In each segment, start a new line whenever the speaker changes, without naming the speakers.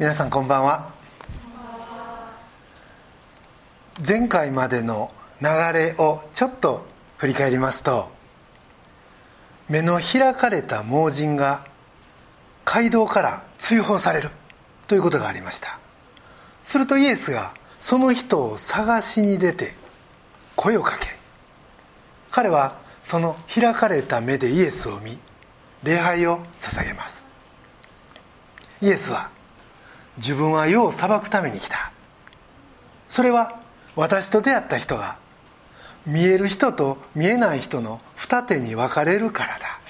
皆さんこんばんは。前回までの流れをちょっと振り返りますと目の開かれた盲人が街道から追放されるということがありました。するとイエスがその人を探しに出て声をかけ彼はその開かれた目でイエスを見礼拝を捧げます。イエスは自分は世を裁くために来た。それは私と出会った人が見える人と見えない人の二手に分かれるからだ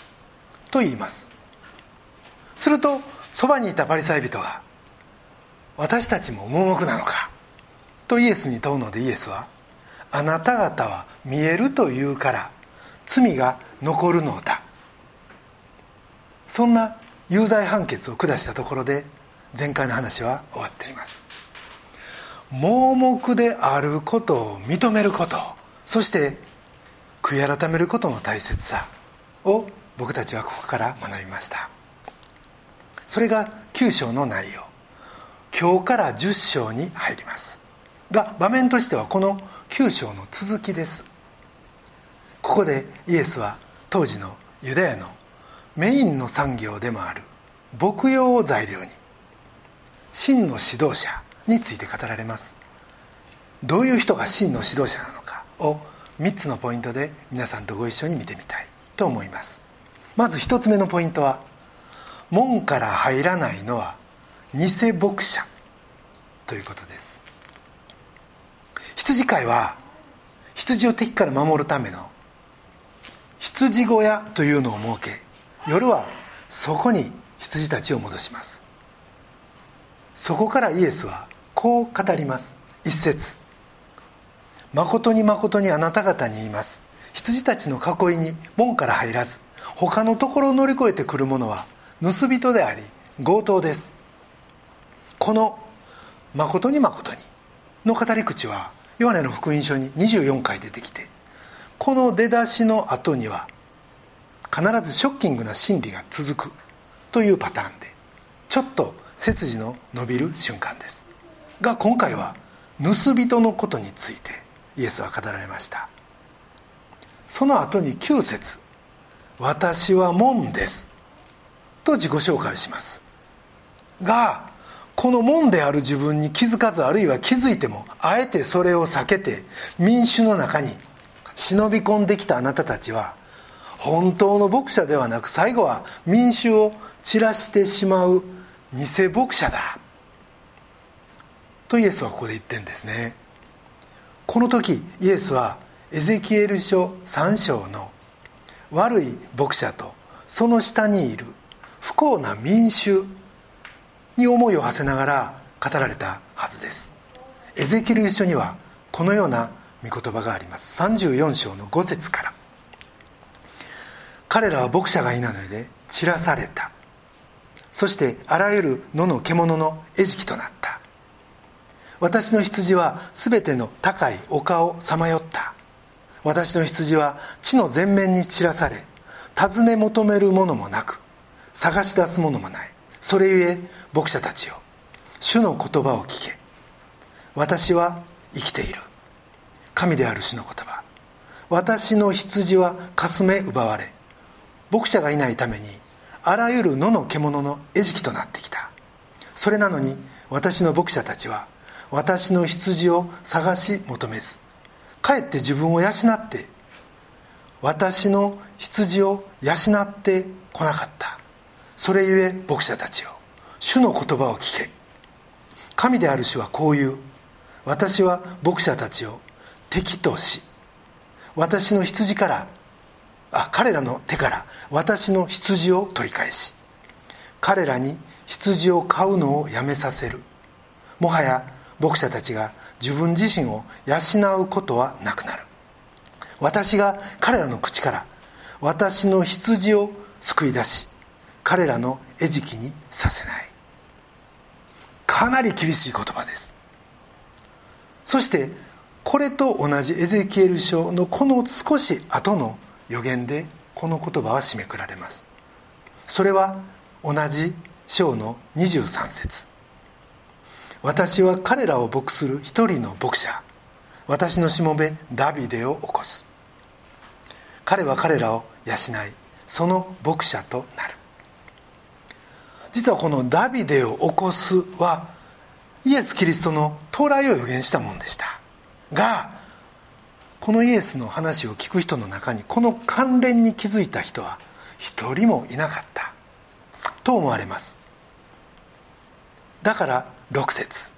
と言います。するとそばにいたパリサイ人が私たちも盲目なのかとイエスに問うのでイエスはあなた方は見えるというから罪が残るのだ。そんな有罪判決を下したところで前回の話は終わっています。盲目であることを認めることそして悔い改めることの大切さを僕たちはここから学びました。それが9章の内容。今日から10章に入ります。が場面としてはこの9章の続きです。ここでイエスは当時のユダヤのメインの産業でもある牧羊を材料に真の指導者について語られます。どういう人が真の指導者なのかを3つのポイントで皆さんとご一緒に見てみたいと思います。まず1つ目のポイントは門から入らないのは偽牧者ということです。羊飼いは羊を敵から守るための羊小屋というのを設け夜はそこに羊たちを戻します。そこからイエスはこう語ります。一節。誠に誠にあなた方に言います。羊たちの囲いに門から入らず他のところを乗り越えてくる者は盗人であり強盗です。この「誠に誠に」の語り口はヨハネの福音書に24回出てきてこの出だしの後には必ずショッキングな真理が続くというパターンでちょっと背筋の伸びる瞬間です。が今回は盗人のことについてイエスは語られました。その後に9節私は門です」と自己紹介します。がこの門である自分に気づかずあるいは気づいてもあえてそれを避けて民衆の中に忍び込んできたあなたたちは本当の牧者ではなく最後は民衆を散らしてしまう偽牧者だ。とイエスはここで言ってんですね。この時イエスはエゼキエル書3章の悪い牧者とその下にいる不幸な民衆に思いを馳せながら語られたはずです。エゼキエル書にはこのような御言葉があります。34章の5節から。彼らは牧者がいないので散らされた。そしてあらゆる野の獣の餌食となった。私の羊は全ての高い丘をさまよった。私の羊は地の全面に散らされ尋ね求めるものもなく探し出すものもない。それゆえ牧者たちよ主の言葉を聞け。私は生きている。神である主の言葉。私の羊はかすめ奪われ牧者がいないためにあらゆる野の獣の餌食となってきた。それなのに私の牧者たちは私の羊を探し求めずかえって自分を養って私の羊を養ってこなかった。それゆえ牧者たちよ主の言葉を聞け。神である主はこう言う。私は牧者たちを敵とし私の羊からあ彼らの手から私の羊を取り返し。彼らに羊を飼うのをやめさせる。もはや牧者たちが自分自身を養うことはなくなる。私が彼らの口から私の羊を救い出し彼らの餌食にさせない。かなり厳しい言葉です。そしてこれと同じエゼキエル書のこの少し後の予言でこの言葉は締めくられます。それは同じ章の23節。私は彼らを牧する一人の牧者。私のしもべダビデを起こす。彼は彼らを養いその牧者となる。実はこのダビデを起こすはイエス・キリストの到来を予言したもんでした。がこのイエスの話を聞く人の中にこの関連に気づいた人は一人もいなかった。と思われます。だから6節。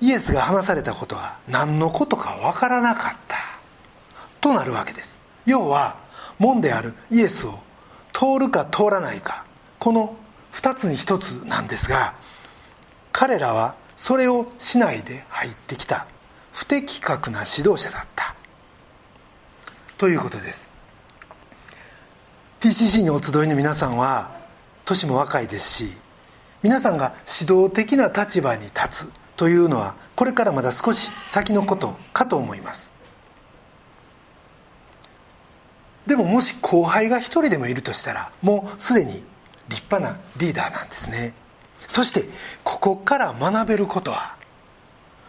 イエスが話されたことは何のことかわからなかった。となるわけです。要は門であるイエスを通るか通らないかこの2つに1つなんですが彼らはそれをしないで入ってきた。不適格な指導者だった。ということです。TCC にお集いの皆さんは年も若いですし皆さんが指導的な立場に立つというのはこれからまだ少し先のことかと思います。でももし後輩が一人でもいるとしたらもうすでに立派なリーダーなんですね。そしてここから学べることは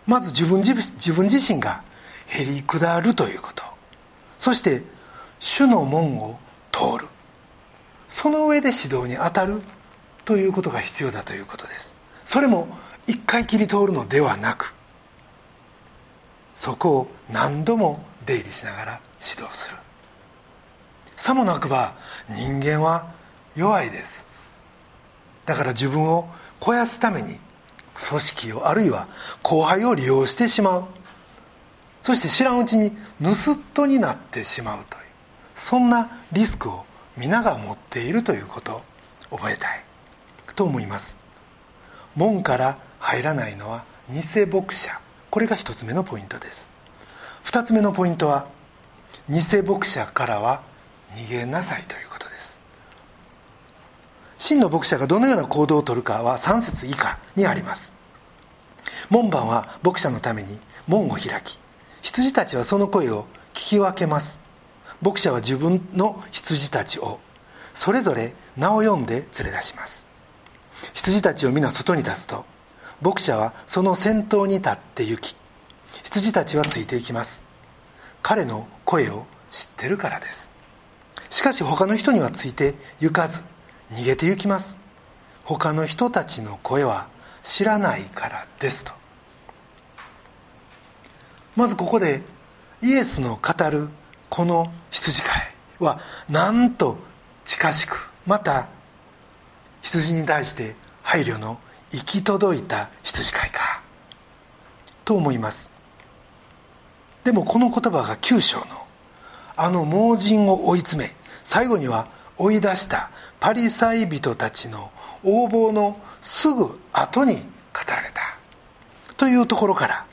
まず自分自自分自身がへり下るということ。そして主の門を通る。その上で指導に当たるということが必要だということです。それも一回きり通るのではなくそこを何度も出入りしながら指導する。さもなくば人間は弱いです。だから自分を肥やすために組織をあるいは後輩を利用してしまう。そして知らんうちに盗っ人になってしまうというそんなリスクを皆が持っているということを覚えたいと思います。門から入らないのは偽牧者。これが一つ目のポイントです。二つ目のポイントは偽牧者からは逃げなさいという真の牧者がどのような行動をとるかは3節以下にあります。門番は牧者のために門を開き羊たちはその声を聞き分けます。牧者は自分の羊たちをそれぞれ名を読んで連れ出します。羊たちを皆外に出すと牧者はその先頭に立って行き羊たちはついていきます。彼の声を知ってるからです。しかし他の人にはついて行かず逃げて行きます。他の人たちの声は知らないからですと。まずここでイエスの語るこの羊飼いはなんと近しくまた羊に対して配慮の行き届いた羊飼いかと思います。でもこの言葉が九章のあの盲人を追い詰め最後には追い出したパリサイ人たちの横暴のすぐ後に語られた。というところから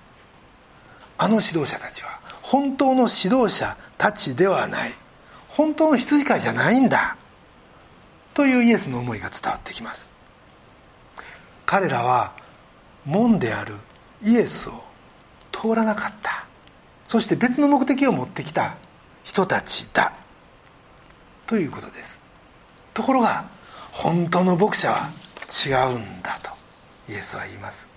あの指導者たちは本当の指導者たちではない。本当の羊飼いじゃないんだ。というイエスの思いが伝わってきます。彼らは門であるイエスを通らなかった。そして別の目的を持ってきた人たちだ。ということです。ところが本当の牧者は違うんだとイエスは言います。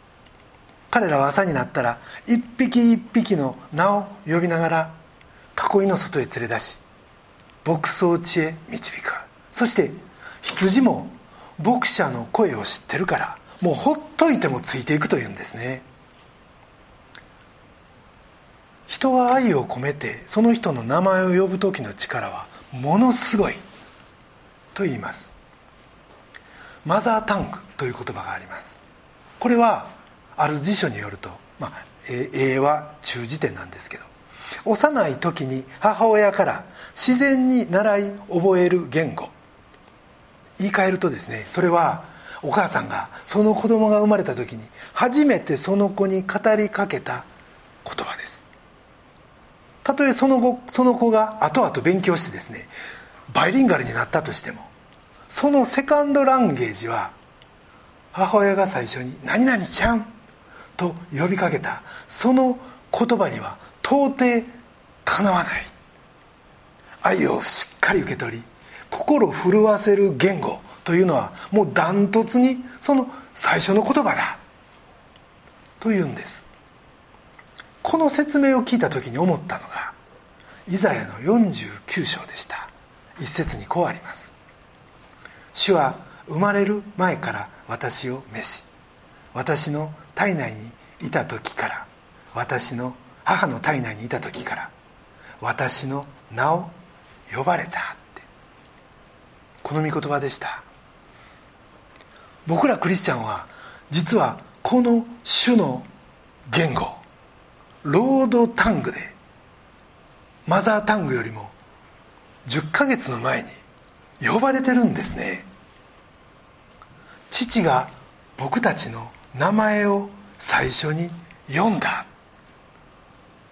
彼らは朝になったら一匹一匹の名を呼びながら囲いの外へ連れ出し牧草地へ導く。そして羊も牧者の声を知ってるからもうほっといてもついていくというんですね。人は愛を込めてその人の名前を呼ぶ時の力はものすごいと言います。マザータングという言葉があります。これはある辞書によると、まあ、英は中辞典なんですけど幼い時に母親から自然に習い覚える言語言い換えるとですねそれはお母さんがその子供が生まれた時に初めてその子に語りかけた言葉です。たとえその後その子が後々勉強してですねバイリンガルになったとしてもそのセカンドランゲージは母親が最初に「何々ちゃん」と呼びかけたその言葉には到底かなわない。愛をしっかり受け取り心震わせる言語というのはもうダントツにその最初の言葉だ。というんです。この説明を聞いた時に思ったのがイザヤの49章でした。一節にこうあります。主は生まれる前から私を召し私の体内にいた時から私の母の体内にいた時から私の名を呼ばれたって。この御言葉でした。僕らクリスチャンは実はこの種の言語ロードタングでマザータングよりも10ヶ月の前に呼ばれてるんですね。父が僕たちの名前を最初に読んだ。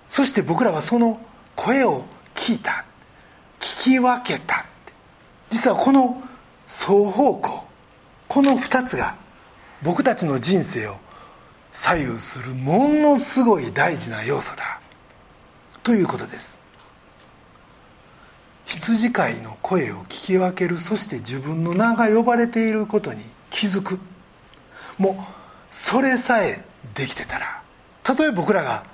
そして僕らはその声を聞いた。聞き分けた。実はこの双方向この2つが僕たちの人生を左右するものすごい大事な要素だ。ということです。羊飼いの声を聞き分けるそして自分の名が呼ばれていることに気づく。もうそれさえできてたらたとえ僕らが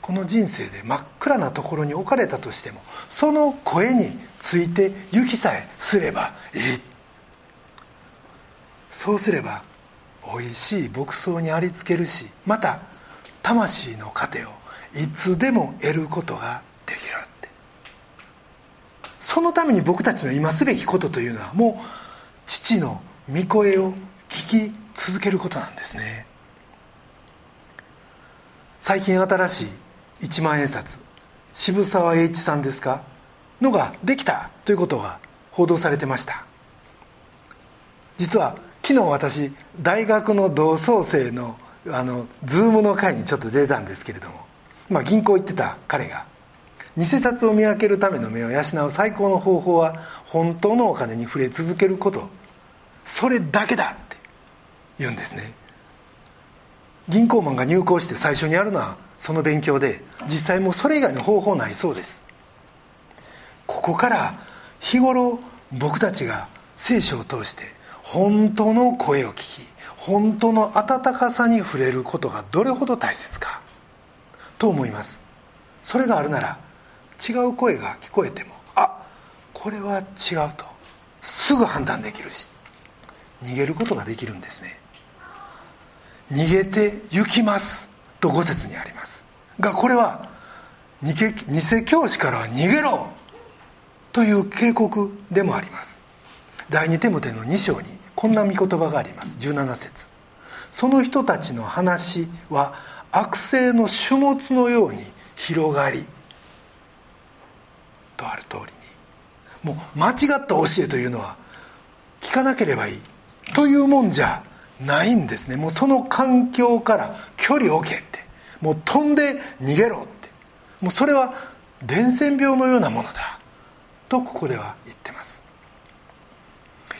この人生で真っ暗なところに置かれたとしてもその声について行きさえすればいい。そうすればおいしい牧草にありつけるしまた魂の糧をいつでも得ることがそのために僕たちの今すべきことというのはもう父の御声を聞き続けることなんですね。最近新しい一万円札渋沢栄一さんですか？のができたということが報道されてました。実は昨日私大学の同窓生のあのズームの会にちょっと出たんですけれども、まあ、銀行行ってた彼が。偽札を見分けるための目を養う最高の方法は本当のお金に触れ続けること。それだけだって言うんですね。銀行マンが入行して最初にやるのはその勉強で実際もうそれ以外の方法ないそうです。ここから日頃僕たちが聖書を通して本当の声を聞き本当の温かさに触れることがどれほど大切かと思います。それがあるなら違う声が聞こえてもあこれは違うと。すぐ判断できるし逃げることができるんですね。逃げて行きますと五節にあります。がこれは偽教師からは逃げろという警告でもあります。第二手モテの2章にこんな御言葉があります。17節。その人たちの話は悪性の種物のように広がりとある通りに。もう間違った教えというのは聞かなければいいというもんじゃないんですね。もうその環境から距離を置けって。もう飛んで逃げろって。もうそれは伝染病のようなものだ。とここでは言ってます。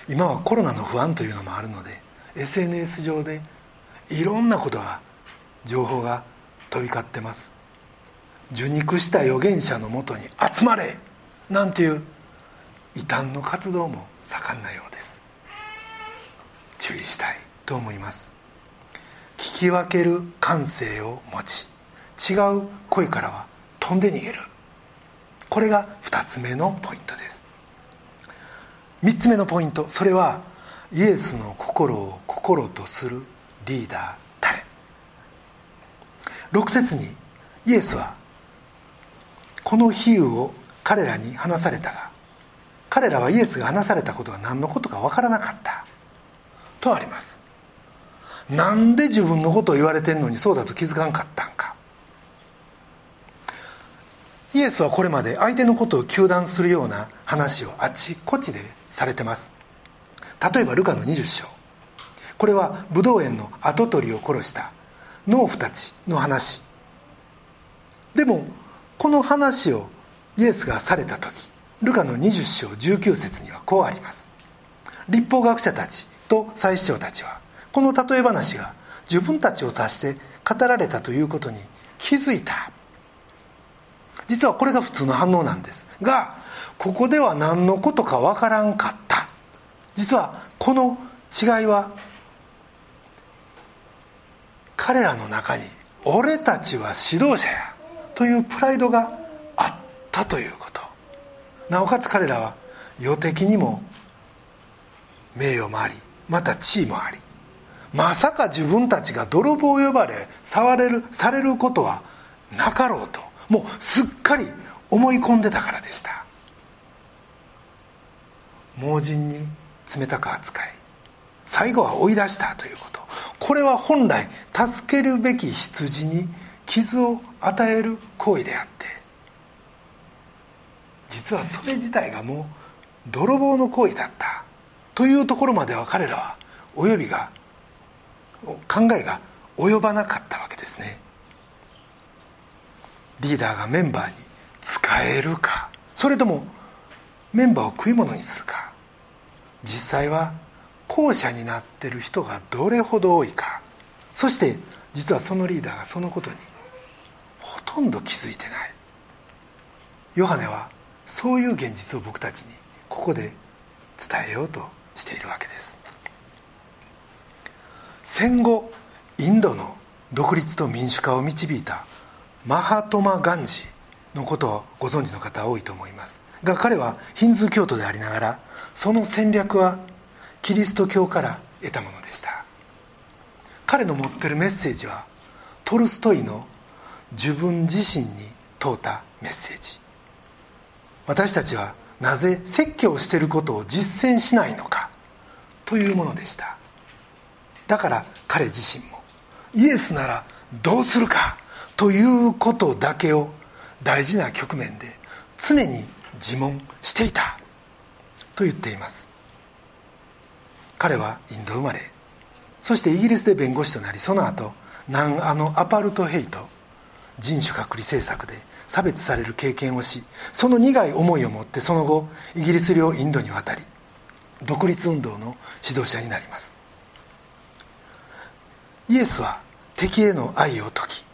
今はコロナの不安というのもあるので SNS 上でいろんなことが情報が飛び交ってます。受肉した預言者のもとに集まれ。なんていう異端の活動も盛んなようです。注意したいと思います。聞き分ける感性を持ち違う声からは飛んで逃げる。これが2つ目のポイントです。3つ目のポイントそれはイエスの心を心とするリーダー誰？6節にイエスはこの比喩を彼らに話されたが彼らはイエスが話されたことが何のことか分からなかった。とあります。なんで自分のことを言われてんのにそうだと気づかんかったんか。イエスはこれまで相手のことを糾弾するような話をあちこちでされてます。例えばルカの20章。これはブドウ園の跡取りを殺した。農夫たちの話。でもこの話をイエスがされた時ルカの20章19節にはこうあります。立法学者たちと祭司長たちはこの例え話が自分たちを足して語られたということに気づいた。実はこれが普通の反応なんです。がここでは何のことかわからんかった。実はこの違いは彼らの中に俺たちは指導者やというプライドがったということ。なおかつ彼らは世的にも名誉もありまた地位もありまさか自分たちが泥棒を呼ばれ触れるされることはなかろうともうすっかり思い込んでたからでした。盲人に冷たく扱い最後は追い出したということ。これは本来助けるべき羊に傷を与える行為であって実はそれ自体がもう泥棒の行為だったというところまでは彼らは及びが考えが及ばなかったわけですね。リーダーがメンバーに使えるかそれともメンバーを食い物にするか。実際は後者になってる人がどれほど多いか。そして実はそのリーダーがそのことにほとんど気づいてない。ヨハネはそういう現実を僕たちにここで伝えようとしているわけです。戦後インドの独立と民主化を導いたマハトマ・ガンジのことをご存知の方多いと思います。が彼はヒンズー教徒でありながらその戦略はキリスト教から得たものでした。彼の持ってるメッセージはトルストイの自分自身に問うたメッセージ。私たちはなぜ説教していることを実践しないのかというものでした。だから彼自身もイエスならどうするかということだけを大事な局面で常に自問していたと言っています。彼はインド生まれそしてイギリスで弁護士となりその後南アのアパルトヘイト人種隔離政策で差別される経験をしその苦い思いを持ってその後イギリス領インドに渡り独立運動の指導者になります。イエスは敵への愛を説き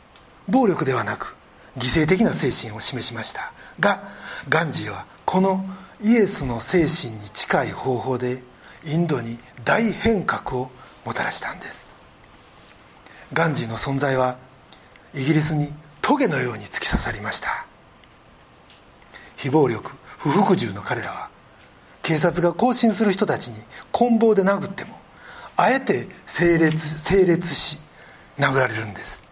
暴力ではなく犠牲的な精神を示しました。がガンジーはこのイエスの精神に近い方法でインドに大変革をもたらしたんです。ガンジーの存在はイギリスに棘のように突き刺さりました。非暴力不服従の彼らは警察が行進する人たちに棍棒で殴ってもあえて整列整列し殴られるんです。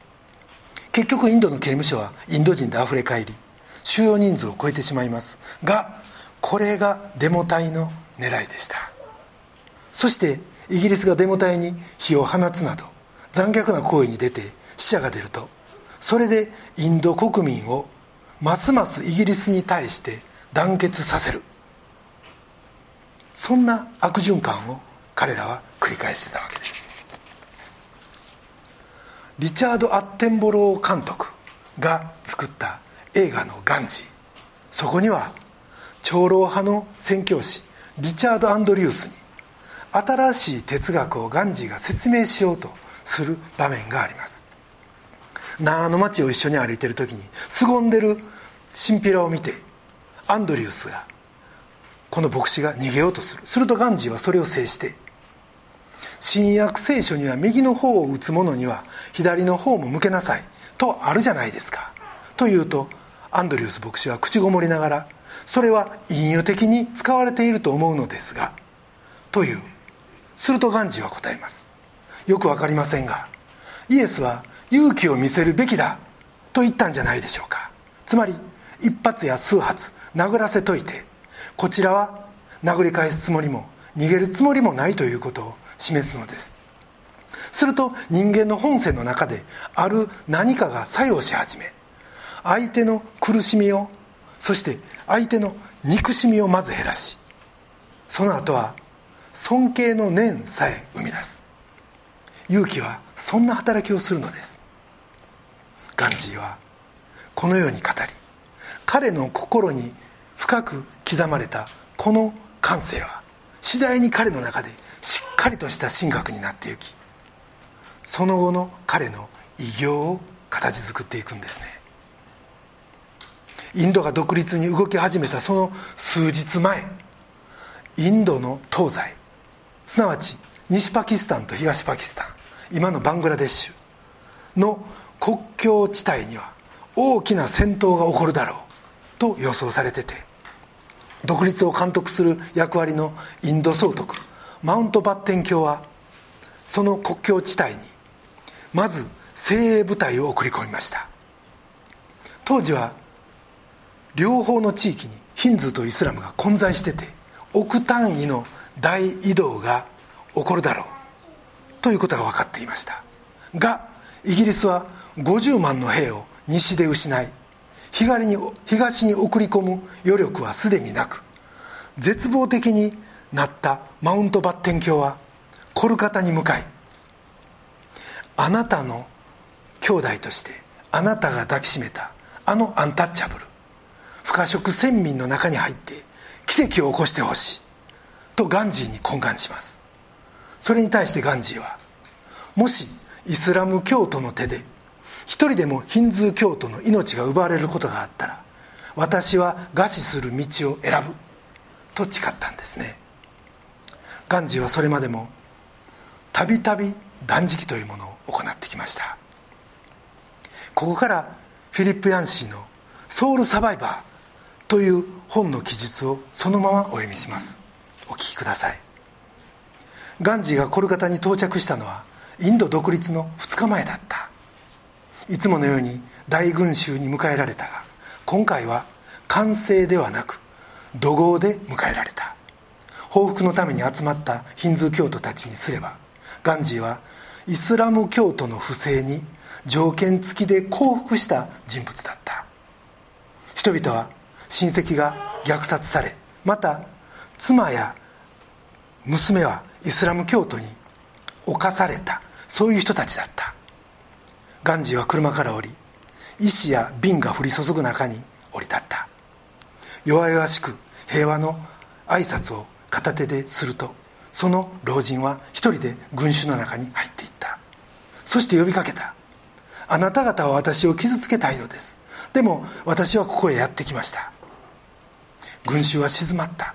結局インドの刑務所はインド人であふれ返り収容人数を超えてしまいます。がこれがデモ隊の狙いでした。そしてイギリスがデモ隊に火を放つなど残虐な行為に出て死者が出るとそれでインド国民をますますイギリスに対して団結させる。そんな悪循環を彼らは繰り返してたわけです。リチャード・アッテンボロー監督が作った映画の「ガンジー」そこには長老派の宣教師リチャード・アンドリュースに新しい哲学をガンジーが説明しようとする場面があります。ナーの街を一緒に歩いてる時に凄んでるチンピラを見てアンドリュースがこの牧師が逃げようとする。するとガンジーはそれを制して新約聖書には右の方を打つ者には左の方も向けなさいとあるじゃないですか。と言うとアンドリュース牧師は口ごもりながらそれは隠喩的に使われていると思うのですがという。するとガンジーは答えます。よく分かりませんがイエスは勇気を見せるべきだと言ったんじゃないでしょうか。つまり一発や数発殴らせといてこちらは殴り返すつもりも逃げるつもりもないということを示すのです。すると人間の本性の中である何かが作用し始め相手の苦しみをそして相手の憎しみをまず減らしその後は尊敬の念さえ生み出す。勇気はそんな働きをするのです。ガンジーはこのように語り彼の心に深く刻まれたこの感性は次第に彼の中でしっかりとした神学になっていきその後の彼の偉業を形作っていくんですね。インドが独立に動き始めたその数日前インドの東西すなわち西パキスタンと東パキスタン今のバングラデシュの国境地帯には大きな戦闘が起こるだろうと予想されてて独立を監督する役割のインド総督マウントバッテン卿はその国境地帯にまず精鋭部隊を送り込みました。当時は両方の地域にヒンズーとイスラムが混在してて億単位の大移動が起こるだろうということが分かっていました。がイギリスは50万の兵を西で失い東に東に送り込む余力はすでになく絶望的になったマウントバッテン卿はコルカタに向かいあなたの兄弟としてあなたが抱きしめたあのアンタッチャブル不可食先民の中に入って奇跡を起こしてほしいとガンジーに懇願します。それに対してガンジーはもしイスラム教徒の手で一人でもヒンズー教徒の命が奪われることがあったら私は餓死する道を選ぶと誓ったんですね。ガンジーはそれまでもたびたび断食というものを行ってきました。ここからフィリップ・ヤンシーの「ソウル・サバイバー」という本の記述をそのままお読みします。お聞きください。ガンジーがコルカタに到着したのはインド独立の2日前だった。いつものように大群衆に迎えられた。が今回は歓声ではなく怒号で迎えられた。報復のために集まったヒンズー教徒たちにすればガンジーはイスラム教徒の不正に条件付きで降伏した人物だった。人々は親戚が虐殺されまた妻や娘はイスラム教徒に侵された。そういう人たちだった。ガンジーは車から降り石や瓶が降り注ぐ中に降り立った。弱々しく平和の挨拶を片手でするとその老人は一人で群衆の中に入っていった。そして呼びかけた。あなた方は私を傷つけたいのです。でも私はここへやってきました。群衆は静まった。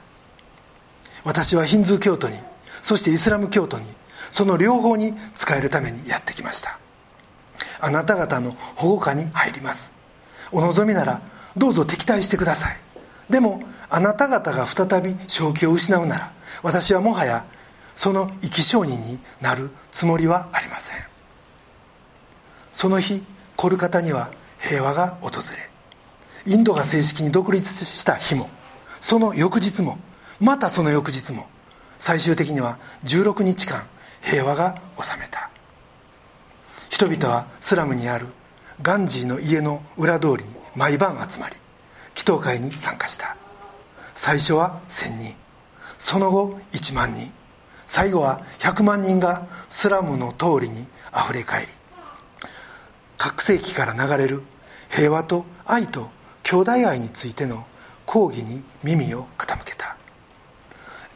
私はヒンズー教徒にそしてイスラム教徒にその両方に使えるためにやってきました。あなた方の保護下に入ります。お望みならどうぞ敵対してください。でもあなた方が再び正気を失うなら私はもはやその生き証人になるつもりはありません。その日コルカタには平和が訪れインドが正式に独立した日もその翌日もまたその翌日も最終的には16日間平和が収めた。人々はスラムにあるガンジーの家の裏通りに毎晩集まり祈祷会に参加した。最初は1000人。その後1万人。最後は100万人がスラムの通りにあふれ返り拡声器から流れる平和と愛と兄弟愛についての講義に耳を傾けた。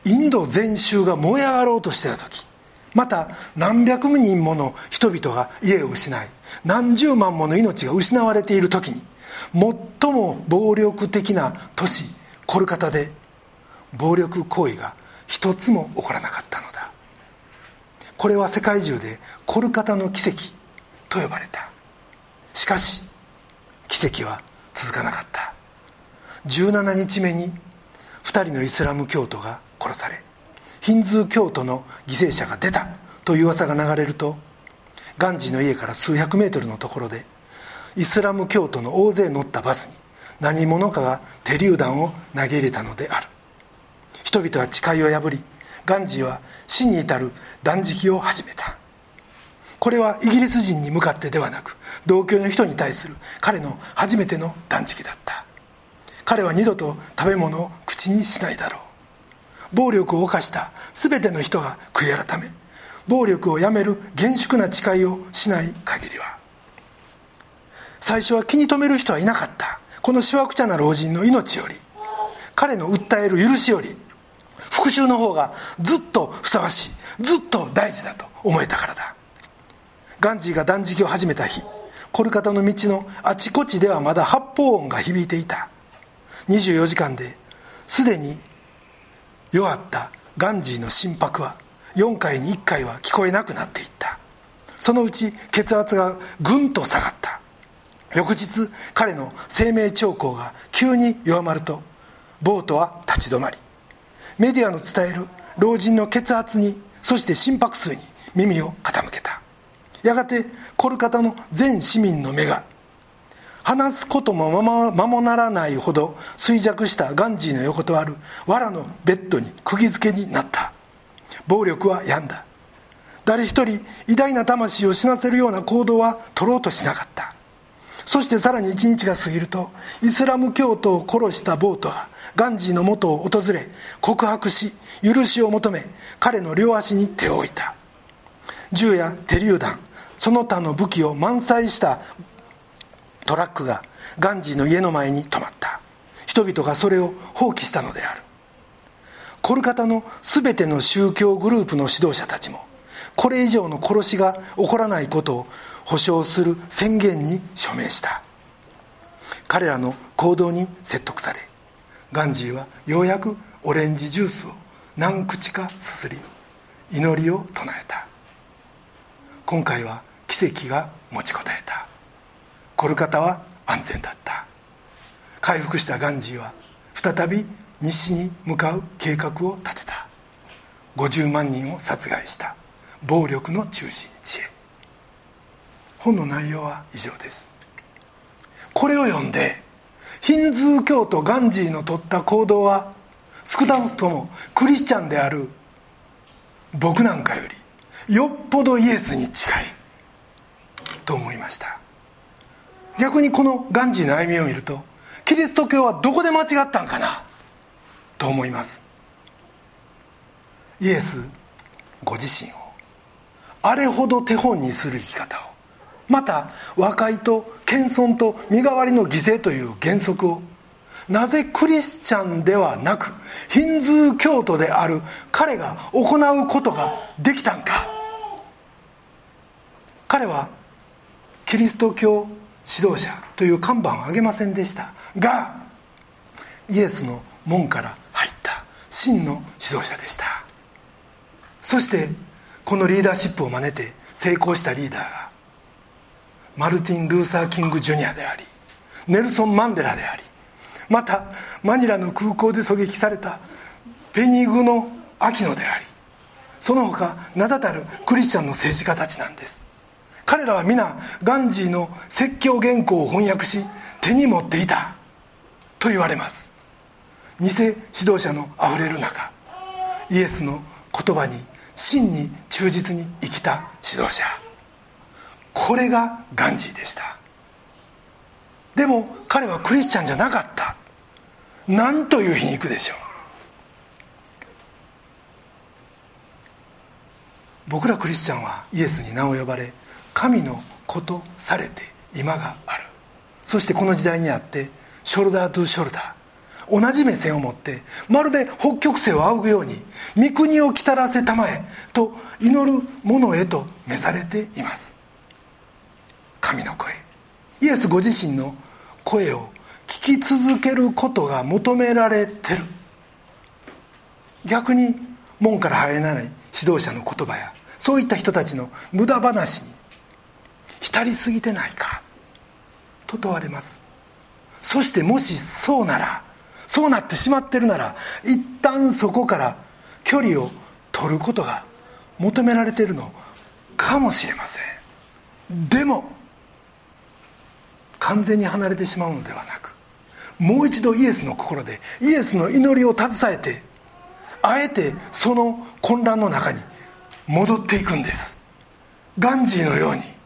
インド全州が燃え上がろうとしてた時また何百人もの人々が家を失い何十万もの命が失われている時に最も暴力的な都市コルカタで暴力行為が一つも起こらなかったのだ。これは世界中でコルカタの奇跡と呼ばれた。しかし奇跡は続かなかった。17日目に2人のイスラム教徒が殺されヒンズー教徒の犠牲者が出たという噂が流れるとガンジーの家から数百メートルのところでイスラム教徒の大勢乗ったバスに何者かが手榴弾を投げ入れたのである。人々は誓いを破りガンジーは死に至る断食を始めた。これはイギリス人に向かってではなく同居の人に対する彼の初めての断食だった。彼は二度と食べ物を口にしないだろう。暴力を犯した全ての人が悔い改め暴力をやめる厳粛な誓いをしない限りは最初は気に留める人はいなかったこのしわくちゃな老人の命より彼の訴える許しより復讐の方がずっとふさわしいずっと大事だと思えたからだ。ガンジーが断食を始めた日コルカタの道のあちこちではまだ発砲音が響いていた。24時間ですでに弱ったガンジーの心拍は4回に1回は聞こえなくなっていった。そのうち血圧がぐんと下がった。翌日彼の生命兆候が急に弱まるとボートは立ち止まりメディアの伝える老人の血圧にそして心拍数に耳を傾けた。やがてコルカタの全市民の目が話すこともまもならないほど衰弱したガンジーの横とある藁のベッドに釘付けになった。暴力は病んだ。誰一人偉大な魂を死なせるような行動は取ろうとしなかった。そしてさらに一日が過ぎるとイスラム教徒を殺したボートがガンジーの元を訪れ告白し許しを求め彼の両足に手を置いた。銃や手榴弾その他の武器を満載したトラックがガンジーの家の前に止まった。人々がそれを放棄したのである。コルカタの全ての宗教グループの指導者たちもこれ以上の殺しが起こらないことを保証する宣言に署名した。彼らの行動に説得されガンジーはようやくオレンジジュースを何口かすすり祈りを唱えた。今回は奇跡が持ちこたえた。コルカタは安全だった。回復したガンジーは再び西に向かう計画を立てた。50万人を殺害した。暴力の中心地へ。本の内容は以上です。これを読んでヒンズー教徒ガンジーの取った行動は少なくともクリスチャンである僕なんかよりよっぽどイエスに近い。と思いました。逆にこのガンジーの歩みを見るとキリスト教はどこで間違ったんかな？と思います。イエスご自身をあれほど手本にする生き方をまた和解と謙遜と身代わりの犠牲という原則をなぜクリスチャンではなくヒンズー教徒である彼が行うことができたんか？彼はキリスト教指導者という看板を上げませんでした。がイエスの門から入った。真の指導者でした。そしてこのリーダーシップを真似て成功したリーダーがマルティン・ルーサー・キング・ジュニアでありネルソン・マンデラでありまたマニラの空港で狙撃されたペニーグのアキノでありその他名だたるクリスチャンの政治家たちなんです。彼らは皆ガンジーの説教原稿を翻訳し手に持っていた。と言われます。偽指導者のあふれる中イエスの言葉に真に忠実に生きた指導者。これがガンジーでした。でも彼はクリスチャンじゃなかった。なんという皮肉でしょう。僕らクリスチャンはイエスに名を呼ばれ神の子とされて今がある。そしてこの時代にあってショルダートゥショルダー。同じ目線を持ってまるで北極星を仰ぐように御国を来たらせたまえと祈る者へと召されています。神の声。イエスご自身の声を聞き続けることが求められてる。逆に門から入れない指導者の言葉やそういった人たちの無駄話に浸りすぎてないか。と問われます。そしてもしそうならそうなってしまってるなら一旦そこから距離を取ることが求められているのかもしれません。でも完全に離れてしまうのではなくもう一度イエスの心でイエスの祈りを携えてあえてその混乱の中に戻っていくんです。ガンジーのように。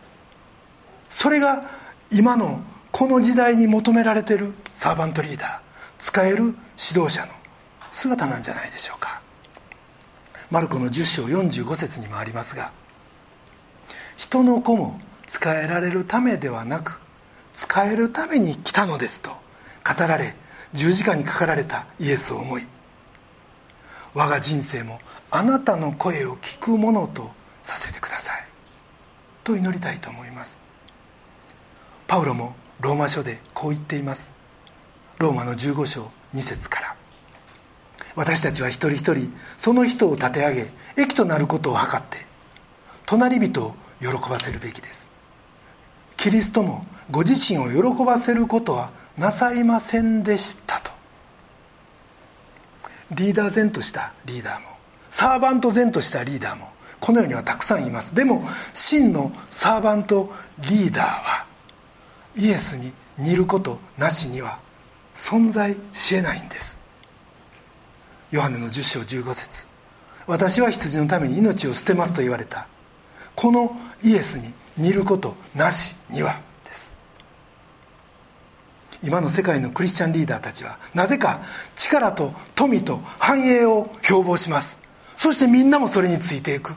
それが今のこの時代に求められてるサーバントリーダー使える指導者の姿なんじゃないでしょうか。マルコの10章45節にもありますが人の子も使えられるためではなく使えるために来たのですと語られ十字架にかかられたイエスを思い我が人生もあなたの声を聞くものとさせてくださいと祈りたいと思います。パウロもローマ書でこう言っています。ローマの15章2節から。私たちは一人一人その人を立て上げ益となることを図って隣人を喜ばせるべきです。キリストもご自身を喜ばせることはなさいませんでしたと。リーダー前としたリーダーもサーバント前としたリーダーもこの世にはたくさんいます。でも真のサーバントリーダーはイエスに似ることなしには存在しえないんです。ヨハネの10章15節。私は羊のために命を捨てますと言われた。このイエスに似ることなしにはです。今の世界のクリスチャンリーダーたちはなぜか力と富と繁栄を標榜します。そしてみんなもそれについていく。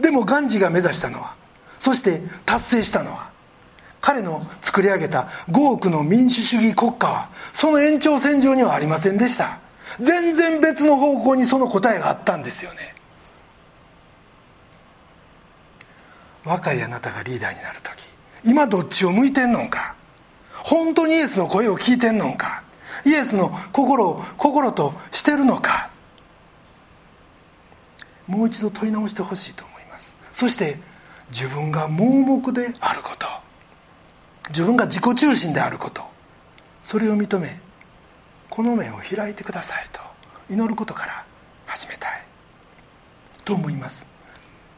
でもガンジーが目指したのはそして達成したのは彼の作り上げた5億の民主主義国家はその延長線上にはありませんでした。全然別の方向にその答えがあったんですよね。若いあなたがリーダーになる時今どっちを向いてんのか？本当にイエスの声を聞いてんのか？イエスの心を心としてるのか？もう一度問い直してほしいと思います。そして自分が盲目であること。自分が自己中心であること。それを認めこの目を開いてくださいと。祈ることから始めたい。と思います。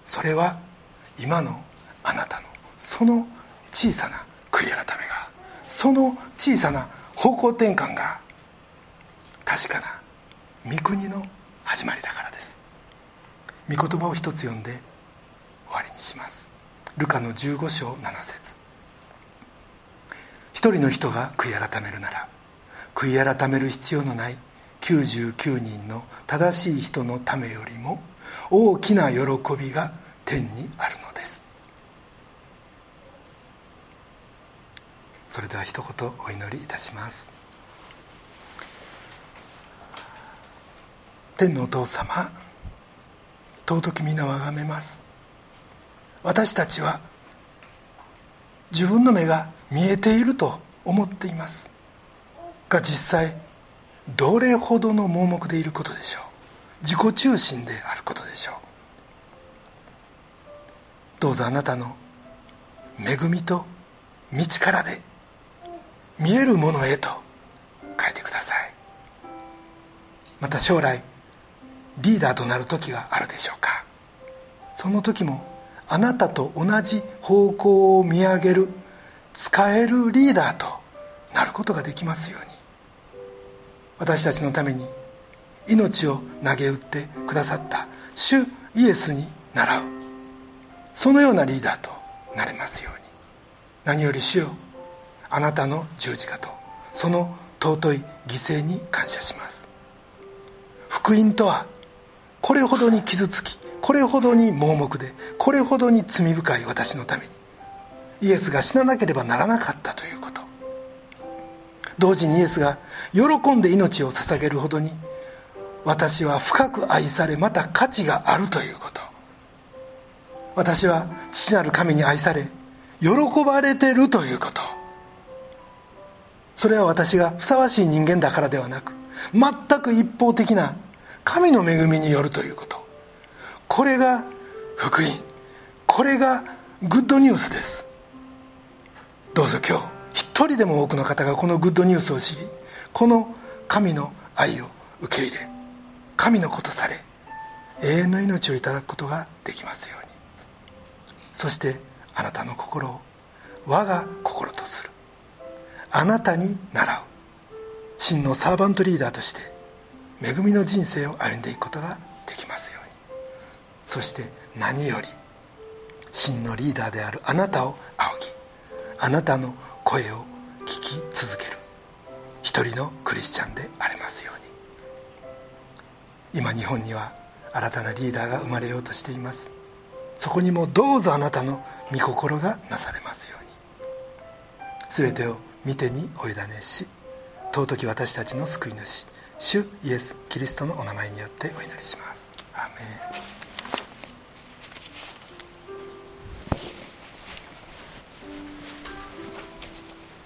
それは今のあなたのその小さな悔い改めがその小さな方向転換が確かな御国の始まりだからです。御言葉を一つ読んで終わりにします。ルカの15章7節。一人の人が悔い改めるなら悔い改める必要のない99人の正しい人のためよりも大きな喜びが天にあるのです。それでは一言お祈りいたします。天のお父様尊き皆をあがめます。私たちは自分の目が見えていると思っています。が実際どれほどの盲目でいることでしょう。自己中心であることでしょう。どうぞあなたの恵みと道からで見えるものへと変えてください。また将来リーダーとなる時があるでしょうか。その時もあなたと同じ方向を見上げる使えるリーダーとなることができますように。私たちのために命を投げ打ってくださった主イエスに倣う。そのようなリーダーとなれますように。何より主よあなたの十字架とその尊い犠牲に感謝します。福音とはこれほどに傷つきこれほどに盲目でこれほどに罪深い私のために。イエスが死ななければならなかったということ。同時にイエスが喜んで命を捧げるほどに私は深く愛されまた価値があるということ。私は父なる神に愛され喜ばれてるということ。それは私がふさわしい人間だからではなく全く一方的な神の恵みによるということ。これが福音。これがグッドニュースです。どうぞ今日。一人でも多くの方がこのグッドニュースを知りこの神の愛を受け入れ神のことされ永遠の命をいただくことができますように。そしてあなたの心を我が心とする。あなたに習う。真のサーバントリーダーとして恵みの人生を歩んでいくことができますように。そして何より真のリーダーであるあなたを仰ぎあなたの声を聞き続ける。一人のクリスチャンでありますように。今日本には新たなリーダーが生まれようとしています。そこにもどうぞあなたの御心がなされますように。全てを見てにお委ねし尊き私たちの救い主主イエス・キリストのお名前によってお祈りします。アメン。